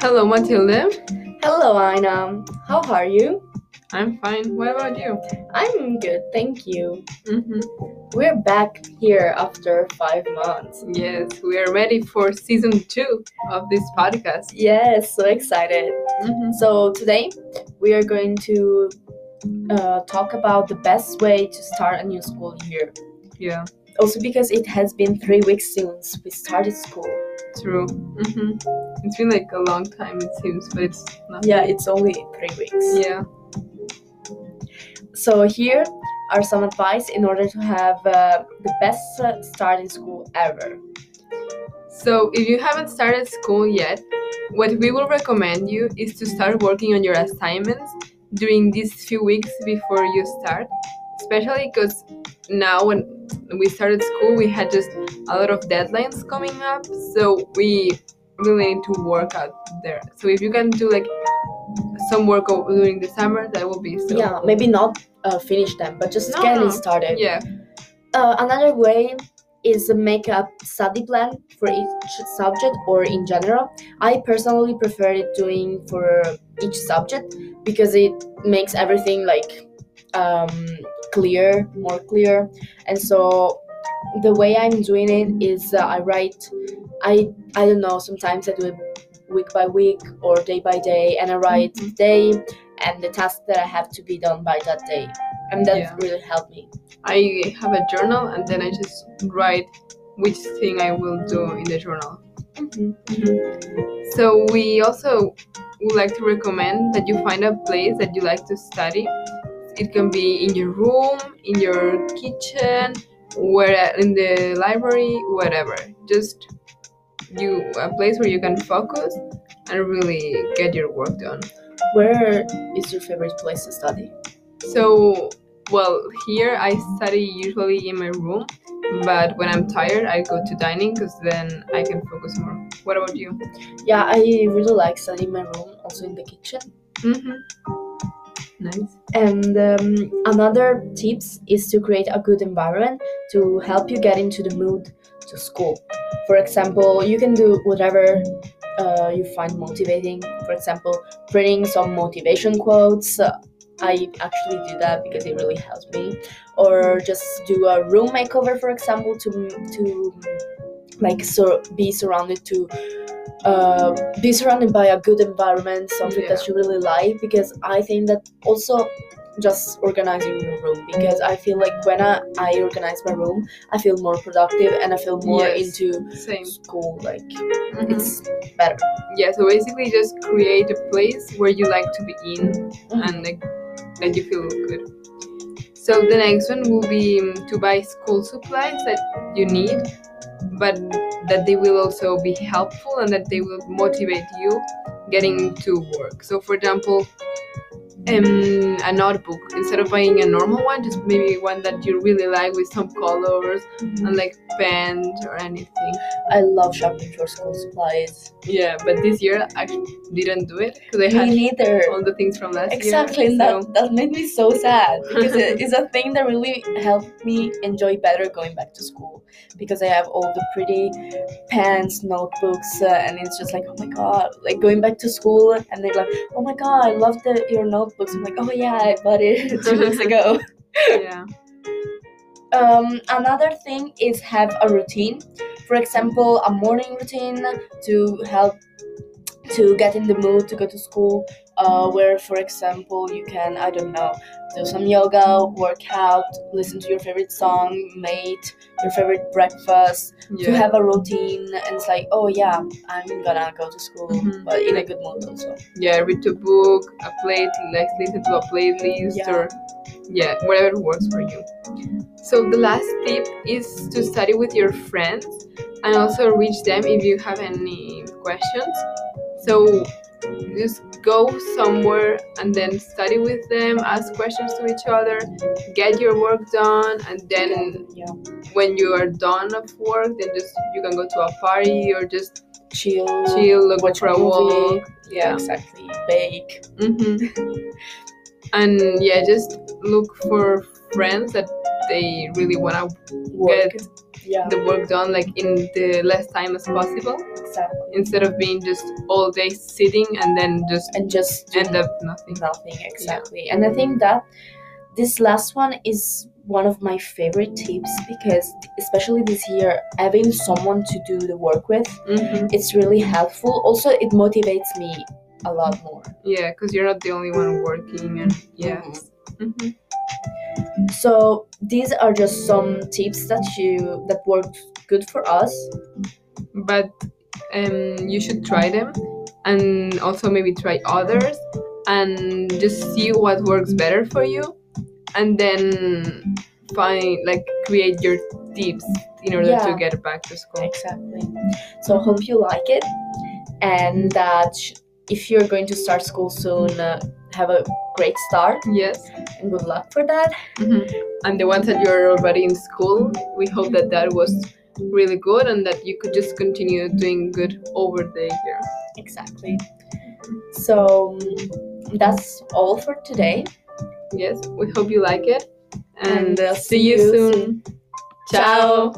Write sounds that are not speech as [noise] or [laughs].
Hello, Matilde. Hello, Aina. How are you? I'm fine. What about you? I'm good, thank you. hmm We're back here after five months. Yes, we are ready for season two of this podcast. Yes, so excited. hmm So, today we are going to uh, talk about the best way to start a new school year. Yeah, Also, because it has been three weeks since we started school. True. hmm It's been like a long time, it seems, but it's not. Yeah, it's only three weeks. Yeah. So, here are some advice in order to have uh, the best start in school ever. So, if you haven't started school yet, what we will recommend you is to start working on your assignments during these few weeks before you start, especially because now when we started school, we had just a lot of deadlines coming up, so we really need to work out there. So, if you can do like some work during the summer, that will be so. Yeah, maybe not uh, finish them, but just No, getting no. started. Yeah. Uh, another way is make a study plan for each subject or in general. I personally prefer it doing for each subject because it makes everything like um, clear, more clear. And so the way I'm doing it is uh, I write, I I don't know. Sometimes I do it week by week or day by day, and I write Mhm. the day and the task that I have to be done by that day, and that Yeah. really helped me. I have a journal and then I just write which thing I will do in the journal. So we also would like to recommend that you find a place that you like to study. It can be in your room, in your kitchen, where in the library, whatever. Just you a place where you can focus and really get your work done. Where is your favorite place to study? So, well, here I study usually in my room, but when I'm tired, I go to dining because then I can focus more. What about you? Yeah, I really like studying in my room, also in the kitchen. Mm-hmm. Nice. And um, another tips is to create a good environment to help you get into the mood to school. For example, you can do whatever uh, you find motivating. For example, printing some motivation quotes. Uh, I actually do that because it really helps me. Or just do a room makeover, for example, to to like so be surrounded to uh, be surrounded by a good environment, something that you really like. Because I think that also just organizing your room because I feel like when I, I organize my room, I feel more productive and I feel more Yes. into Same. school. Like Mhm. it's better. Yeah. So basically, just create a place where you like to be in and like that you feel good. So the next one will be um, to buy school supplies that you need, but that they will also be helpful and that they will motivate you getting to work. So for example, um, a notebook instead of buying a normal one, just maybe one that you really like with some colors and like pens or anything. I love shopping for school supplies. Yeah, but this year I didn't do it because I Me had neither. all the things from last Exactly, year. and that, that made me so sad [laughs] because it is a thing that really helped me enjoy better going back to school because I have all the pretty pens, notebooks, uh, and it's just like, oh my god, like going back to school and they're like, oh my god, I love the, your notebooks. I'm like, oh yeah, I bought it [laughs] two weeks ago. [laughs] yeah. Um, another thing is have a routine. For example, a morning routine to help to get in the mood to go to school. Uh, where, for example, you can I don't know do some yoga, work out, listen to your favorite song, mate your favorite breakfast. To have a routine, and it's like, oh yeah, I'm gonna go to school, Mhm. but in a good mood also. yeah, read a book, a play, like listen to a playlist Yeah. or yeah, whatever works for you. So the last tip is to study with your friends and also reach them if you have any questions. So just go somewhere and then study with them, ask questions to each other, get your work done, and then yeah, when you are done of work, then just you can go to a party or just chill, chill, look watch for a walk. Yeah, exactly. Bake. hmm and yeah, just look for friends that they really want to get Yeah, the work done like in the less time as possible. Exactly. instead of being just all day sitting and then just And just end up nothing. nothing exactly. And I think that this last one is one of my favorite tips because especially this year having someone to do the work with hmm it's really helpful. Also it motivates me a lot more. Yeah, because you're not the only one working, and yeah. hmm so these are just some tips that you that worked good for us. But um, you should try them, and also maybe try others, and just see what works better for you, and then find like create your tips in order to get back to school. exactly. So hope you like it and that if you're going to start school soon uh, have a great start Yes. and good luck for that hmm And the ones that you're already in school, we hope that that was really good and that you could just continue doing good over the year. Exactly. So that's all for today. Yes, we hope you like it. And, And, uh, see you see you soon. soon. Ciao.